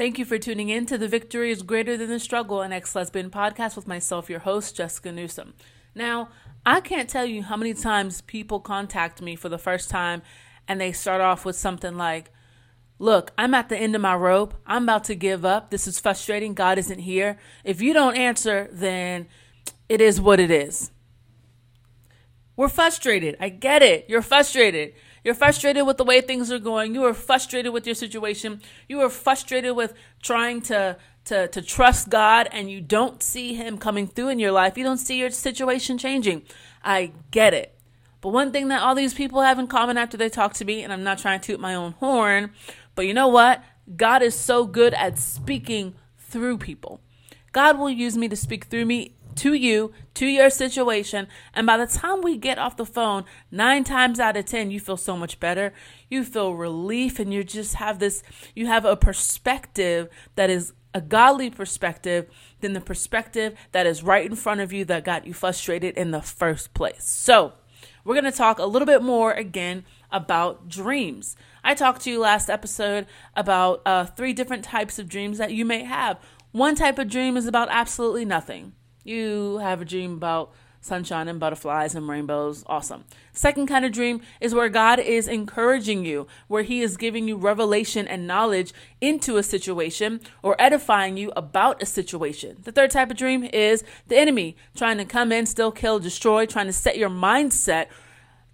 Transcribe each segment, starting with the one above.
Thank you for tuning in to The Victory is Greater Than the Struggle, an ex lesbian podcast with myself, your host, Jessica Newsom. Now, I can't tell you how many times people contact me for the first time and they start off with something like, Look, I'm at the end of my rope. I'm about to give up. This is frustrating. God isn't here. If you don't answer, then it is what it is. We're frustrated. I get it. You're frustrated. You're frustrated with the way things are going. You are frustrated with your situation. You are frustrated with trying to to to trust God and you don't see him coming through in your life. You don't see your situation changing. I get it. But one thing that all these people have in common after they talk to me, and I'm not trying to toot my own horn, but you know what? God is so good at speaking through people. God will use me to speak through me to you, to your situation. And by the time we get off the phone, nine times out of 10, you feel so much better. You feel relief and you just have this, you have a perspective that is a godly perspective than the perspective that is right in front of you that got you frustrated in the first place. So, we're going to talk a little bit more again about dreams. I talked to you last episode about uh, three different types of dreams that you may have. One type of dream is about absolutely nothing. You have a dream about sunshine and butterflies and rainbows. Awesome. Second kind of dream is where God is encouraging you, where He is giving you revelation and knowledge into a situation or edifying you about a situation. The third type of dream is the enemy trying to come in, still kill, destroy, trying to set your mindset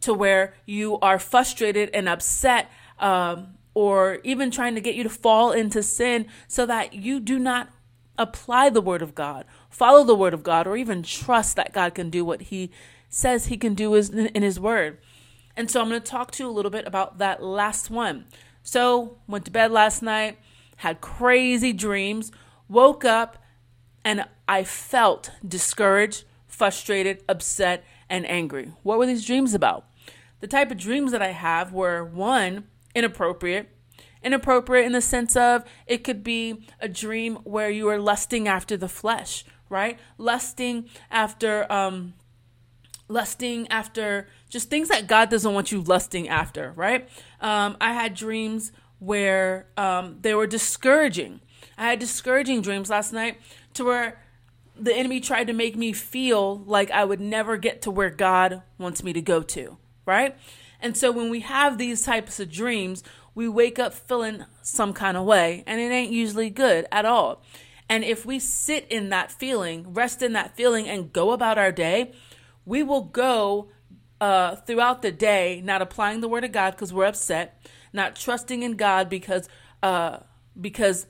to where you are frustrated and upset. Um, or even trying to get you to fall into sin so that you do not apply the word of God, follow the word of God, or even trust that God can do what he says he can do in his word. And so I'm going to talk to you a little bit about that last one. So, went to bed last night, had crazy dreams, woke up, and I felt discouraged, frustrated, upset, and angry. What were these dreams about? The type of dreams that I have were one, inappropriate, Inappropriate in the sense of it could be a dream where you are lusting after the flesh, right? Lusting after um lusting after just things that God doesn't want you lusting after, right? Um, I had dreams where um, they were discouraging. I had discouraging dreams last night to where the enemy tried to make me feel like I would never get to where God wants me to go to, right? And so when we have these types of dreams, we wake up feeling some kind of way, and it ain't usually good at all. And if we sit in that feeling, rest in that feeling, and go about our day, we will go uh, throughout the day not applying the word of God because we're upset, not trusting in God because uh, because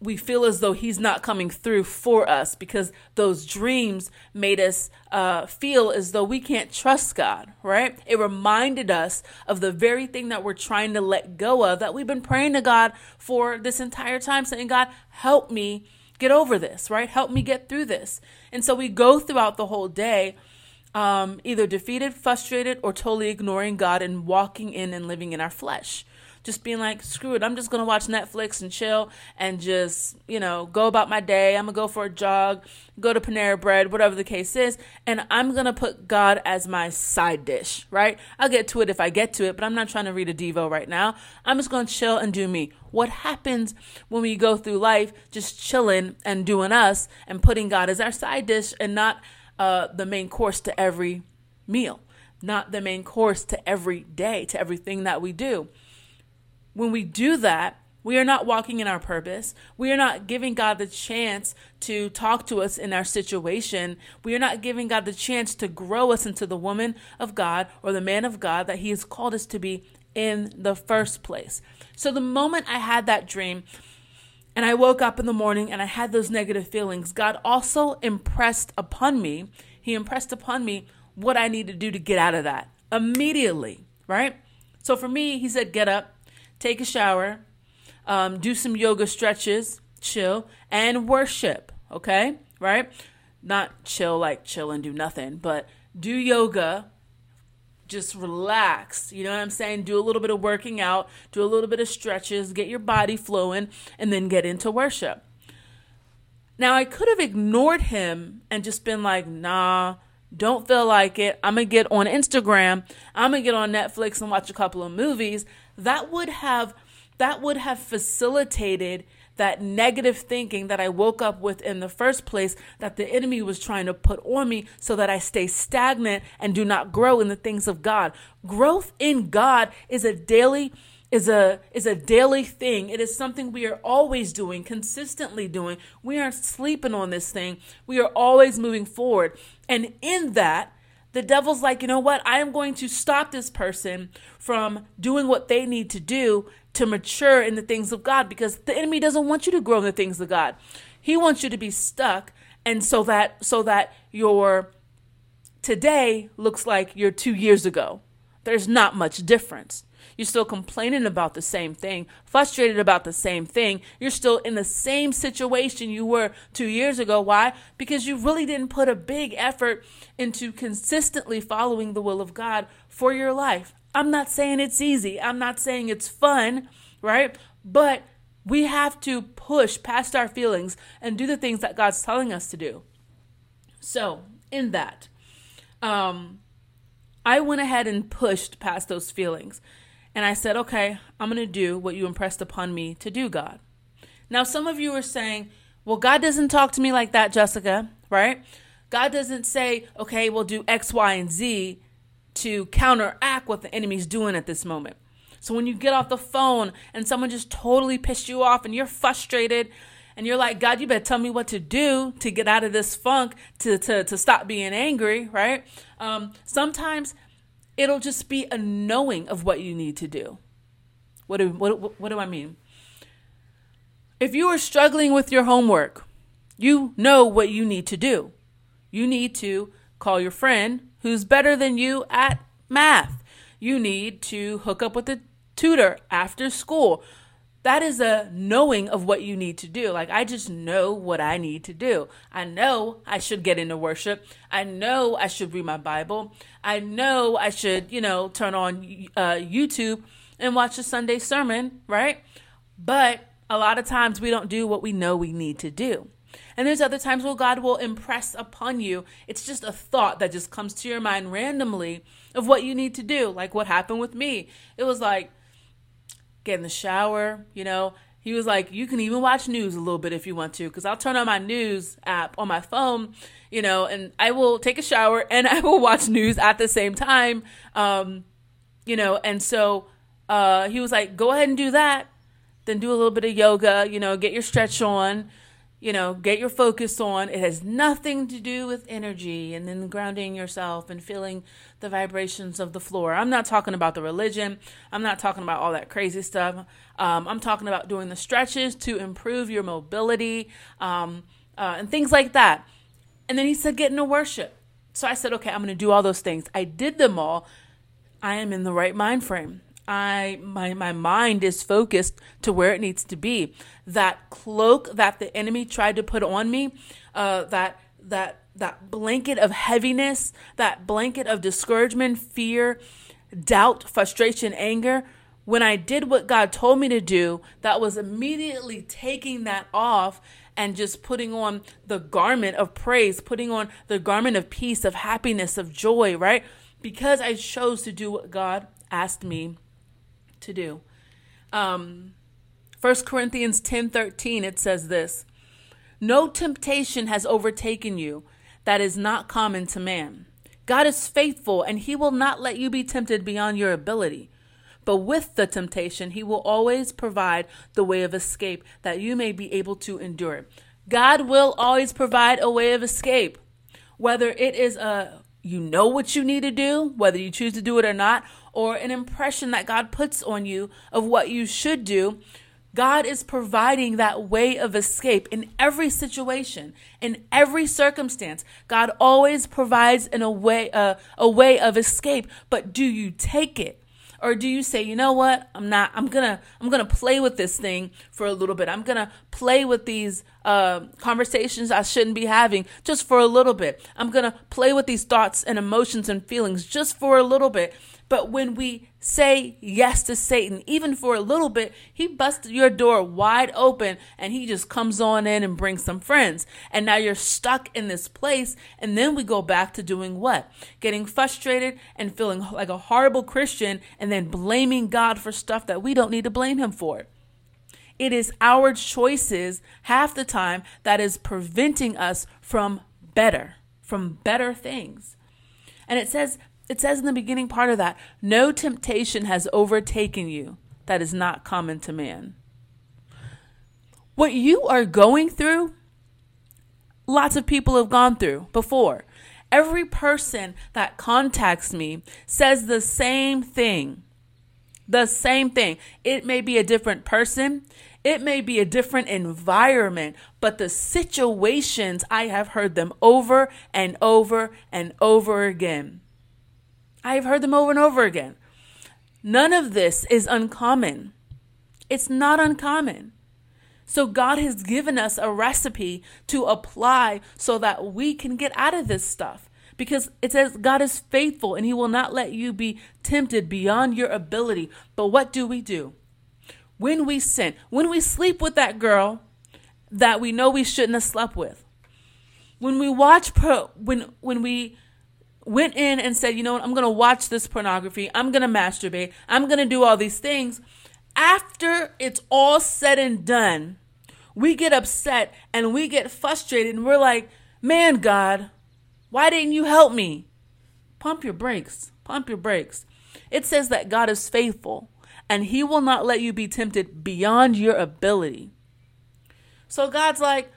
we feel as though he's not coming through for us because those dreams made us uh, feel as though we can't trust God, right? It reminded us of the very thing that we're trying to let go of that we've been praying to God for this entire time, saying, God, help me get over this, right? Help me get through this. And so we go throughout the whole day. Um, either defeated, frustrated, or totally ignoring God and walking in and living in our flesh just being like, screw it, I'm just gonna watch Netflix and chill and just, you know, go about my day. I'm gonna go for a jog, go to Panera Bread, whatever the case is, and I'm gonna put God as my side dish, right? I'll get to it if I get to it, but I'm not trying to read a Devo right now. I'm just gonna chill and do me. What happens when we go through life just chilling and doing us and putting God as our side dish and not uh, the main course to every meal? Not the main course to every day, to everything that we do. When we do that, we are not walking in our purpose. We are not giving God the chance to talk to us in our situation. We are not giving God the chance to grow us into the woman of God or the man of God that He has called us to be in the first place. So the moment I had that dream, and I woke up in the morning and I had those negative feelings, God also impressed upon me, He impressed upon me what I need to do to get out of that immediately, right? So for me, He said, Get up, take a shower, um, do some yoga stretches, chill, and worship. Okay, right? Not chill like chill and do nothing, but do yoga. Just relax. You know what I'm saying? Do a little bit of working out, do a little bit of stretches, get your body flowing, and then get into worship. Now, I could have ignored him and just been like, nah, don't feel like it. I'm going to get on Instagram. I'm going to get on Netflix and watch a couple of movies that would have that would have facilitated that negative thinking that I woke up with in the first place that the enemy was trying to put on me so that I stay stagnant and do not grow in the things of God. Growth in God is a daily is a is a daily thing. It is something we are always doing, consistently doing. We aren't sleeping on this thing. We are always moving forward. And in that, the devil's like, you know what? I am going to stop this person from doing what they need to do to mature in the things of God because the enemy doesn't want you to grow in the things of God. He wants you to be stuck and so that so that your today looks like your 2 years ago. There's not much difference. You're still complaining about the same thing, frustrated about the same thing. You're still in the same situation you were two years ago. Why? Because you really didn't put a big effort into consistently following the will of God for your life. I'm not saying it's easy, I'm not saying it's fun, right? But we have to push past our feelings and do the things that God's telling us to do. So, in that, um, I went ahead and pushed past those feelings. And I said, okay, I'm going to do what you impressed upon me to do, God. Now, some of you are saying, well, God doesn't talk to me like that, Jessica, right? God doesn't say, okay, we'll do X, Y, and Z to counteract what the enemy's doing at this moment. So when you get off the phone and someone just totally pissed you off and you're frustrated and you're like, God, you better tell me what to do to get out of this funk, to, to, to stop being angry, right? Um, sometimes It'll just be a knowing of what you need to do. What do, what, what do I mean? If you are struggling with your homework, you know what you need to do. You need to call your friend who's better than you at math. You need to hook up with a tutor after school that is a knowing of what you need to do. Like, I just know what I need to do. I know I should get into worship. I know I should read my Bible. I know I should, you know, turn on uh, YouTube and watch a Sunday sermon, right? But a lot of times we don't do what we know we need to do. And there's other times where God will impress upon you. It's just a thought that just comes to your mind randomly of what you need to do. Like what happened with me. It was like, get in the shower, you know. He was like, you can even watch news a little bit if you want to, because I'll turn on my news app on my phone, you know, and I will take a shower and I will watch news at the same time, um, you know. And so uh, he was like, go ahead and do that, then do a little bit of yoga, you know, get your stretch on, you know, get your focus on. It has nothing to do with energy and then grounding yourself and feeling the vibrations of the floor. I'm not talking about the religion. I'm not talking about all that crazy stuff. Um, I'm talking about doing the stretches to improve your mobility um, uh, and things like that. And then he said, get into worship. So I said, okay, I'm going to do all those things. I did them all. I am in the right mind frame. I my my mind is focused to where it needs to be. That cloak that the enemy tried to put on me, uh, that that that blanket of heaviness, that blanket of discouragement, fear, doubt, frustration, anger. When I did what God told me to do, that was immediately taking that off and just putting on the garment of praise, putting on the garment of peace, of happiness, of joy, right? Because I chose to do what God asked me to do. Um, 1 Corinthians 10 13, it says this No temptation has overtaken you that is not common to man. God is faithful, and he will not let you be tempted beyond your ability. But with the temptation, he will always provide the way of escape that you may be able to endure it. God will always provide a way of escape, whether it is a you know what you need to do, whether you choose to do it or not, or an impression that God puts on you of what you should do, God is providing that way of escape in every situation, in every circumstance. God always provides in a way uh, a way of escape, but do you take it? Or do you say, you know what? I'm not. I'm gonna. I'm gonna play with this thing for a little bit. I'm gonna play with these uh, conversations I shouldn't be having just for a little bit. I'm gonna play with these thoughts and emotions and feelings just for a little bit But when we say yes to Satan, even for a little bit, he busts your door wide open and he just comes on in and brings some friends. And now you're stuck in this place. And then we go back to doing what? Getting frustrated and feeling like a horrible Christian and then blaming God for stuff that we don't need to blame him for. It is our choices half the time that is preventing us from better, from better things. And it says it says in the beginning part of that, no temptation has overtaken you that is not common to man. What you are going through, lots of people have gone through before. Every person that contacts me says the same thing. The same thing. It may be a different person, it may be a different environment, but the situations, I have heard them over and over and over again. I have heard them over and over again. None of this is uncommon. It's not uncommon. So, God has given us a recipe to apply so that we can get out of this stuff. Because it says God is faithful and He will not let you be tempted beyond your ability. But what do we do? when we sin, when we sleep with that girl that we know we shouldn't have slept with, when we watch, pro, when when we went in and said, you know what, I'm going to watch this pornography, I'm going to masturbate, I'm going to do all these things. After it's all said and done, we get upset and we get frustrated and we're like, man, God, why didn't you help me? Pump your brakes. Pump your brakes. It says that God is faithful and he will not let you be tempted beyond your ability. So God's like,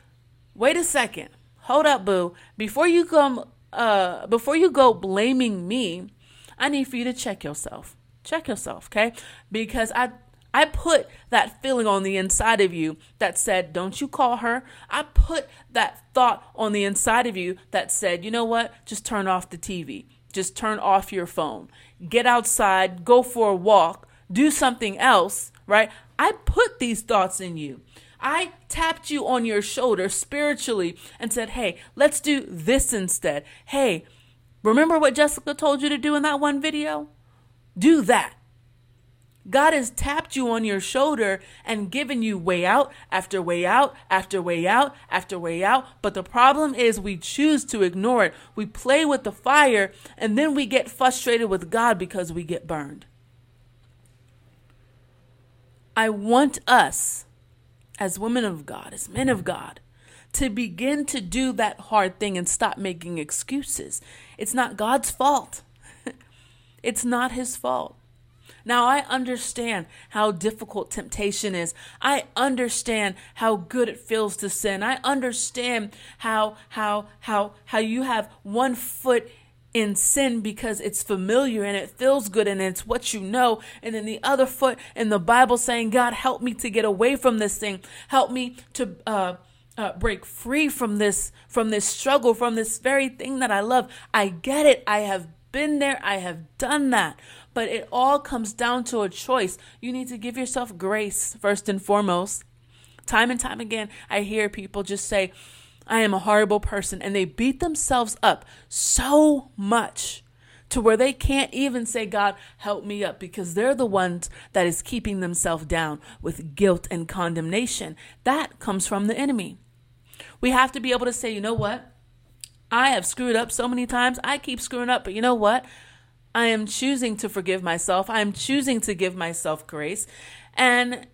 wait a second. Hold up, boo. Before you come uh before you go blaming me, I need for you to check yourself. Check yourself, okay? Because I I put that feeling on the inside of you that said, Don't you call her. I put that thought on the inside of you that said, You know what? Just turn off the TV. Just turn off your phone. Get outside, go for a walk, do something else, right? I put these thoughts in you. I tapped you on your shoulder spiritually and said, hey, let's do this instead. Hey, remember what Jessica told you to do in that one video? Do that. God has tapped you on your shoulder and given you way out after way out after way out after way out. But the problem is we choose to ignore it. We play with the fire and then we get frustrated with God because we get burned. I want us, as women of God, as men of God, to begin to do that hard thing and stop making excuses. It's not God's fault. it's not His fault. Now, I understand how difficult temptation is. I understand how good it feels to sin. I understand how, how, how, how you have one foot in sin because it's familiar and it feels good and it's what you know. And then the other foot in the Bible saying, God, help me to get away from this thing. Help me to, uh, uh, break free from this from this struggle from this very thing that i love. I get it. I have been there. I have done that. But it all comes down to a choice. You need to give yourself grace first and foremost. Time and time again i hear people just say I am a horrible person. And they beat themselves up so much to where they can't even say, God, help me up, because they're the ones that is keeping themselves down with guilt and condemnation. That comes from the enemy. We have to be able to say, you know what? I have screwed up so many times. I keep screwing up, but you know what? I am choosing to forgive myself. I am choosing to give myself grace and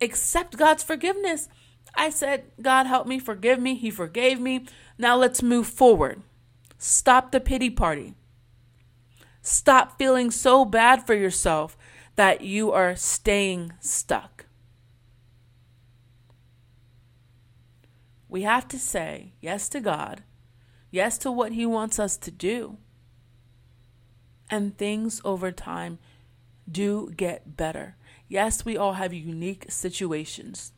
accept God's forgiveness. I said, God help me, forgive me. He forgave me. Now let's move forward. Stop the pity party. Stop feeling so bad for yourself that you are staying stuck. We have to say yes to God, yes to what He wants us to do. And things over time do get better. Yes, we all have unique situations.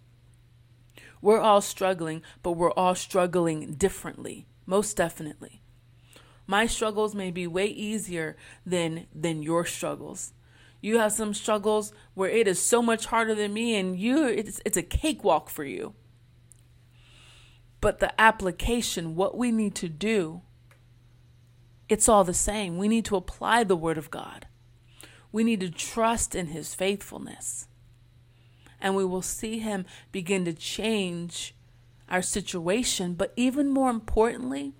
We're all struggling, but we're all struggling differently, most definitely. My struggles may be way easier than than your struggles. You have some struggles where it is so much harder than me and you it's it's a cakewalk for you. But the application, what we need to do, it's all the same. We need to apply the word of God. We need to trust in his faithfulness. And we will see him begin to change our situation. But even more importantly,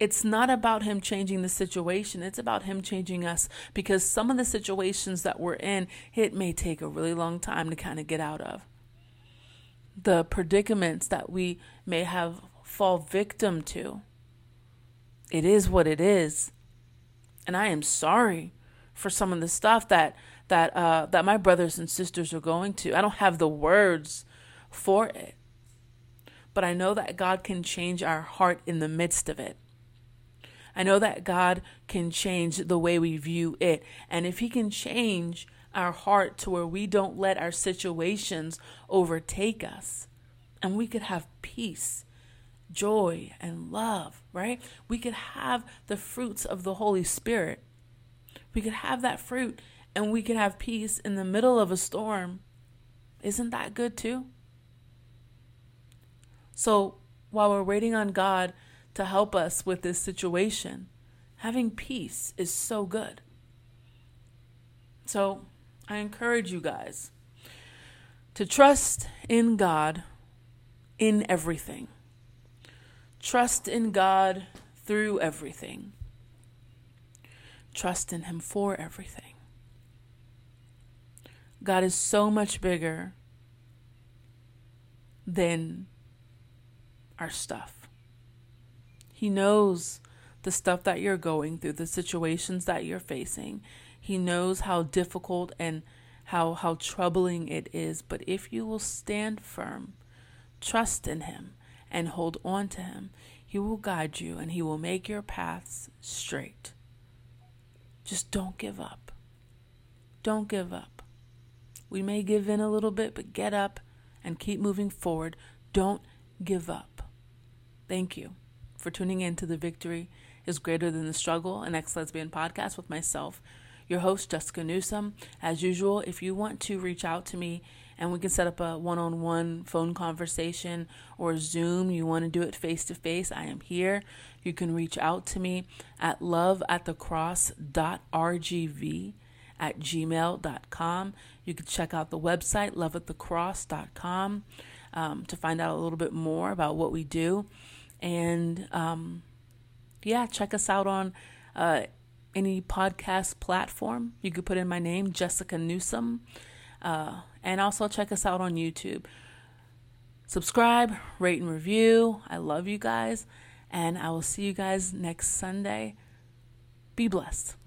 it's not about him changing the situation. It's about him changing us because some of the situations that we're in, it may take a really long time to kind of get out of. The predicaments that we may have fall victim to. It is what it is. And I am sorry for some of the stuff that that uh, that my brothers and sisters are going to. I don't have the words for it. But I know that God can change our heart in the midst of it. I know that God can change the way we view it. And if He can change our heart to where we don't let our situations overtake us, and we could have peace, joy, and love, right? We could have the fruits of the Holy Spirit. We could have that fruit and we can have peace in the middle of a storm. Isn't that good too? So while we're waiting on God, to help us with this situation. Having peace is so good. So I encourage you guys to trust in God in everything. Trust in God through everything. Trust in Him for everything. God is so much bigger than our stuff. He knows the stuff that you're going through, the situations that you're facing. He knows how difficult and how how troubling it is, but if you will stand firm, trust in him and hold on to him, he will guide you and he will make your paths straight. Just don't give up. Don't give up. We may give in a little bit, but get up and keep moving forward. Don't give up. Thank you for tuning in to the Victory is Greater Than the Struggle, an ex lesbian podcast with myself, your host, Jessica Newsom. As usual, if you want to reach out to me and we can set up a one on one phone conversation or Zoom, you want to do it face to face, I am here. You can reach out to me at loveatthecross.rgv at gmail.com. You can check out the website, loveatthecross.com, um, to find out a little bit more about what we do. And um, yeah, check us out on uh, any podcast platform. You could put in my name, Jessica Newsom. Uh, and also check us out on YouTube. Subscribe, rate, and review. I love you guys. And I will see you guys next Sunday. Be blessed.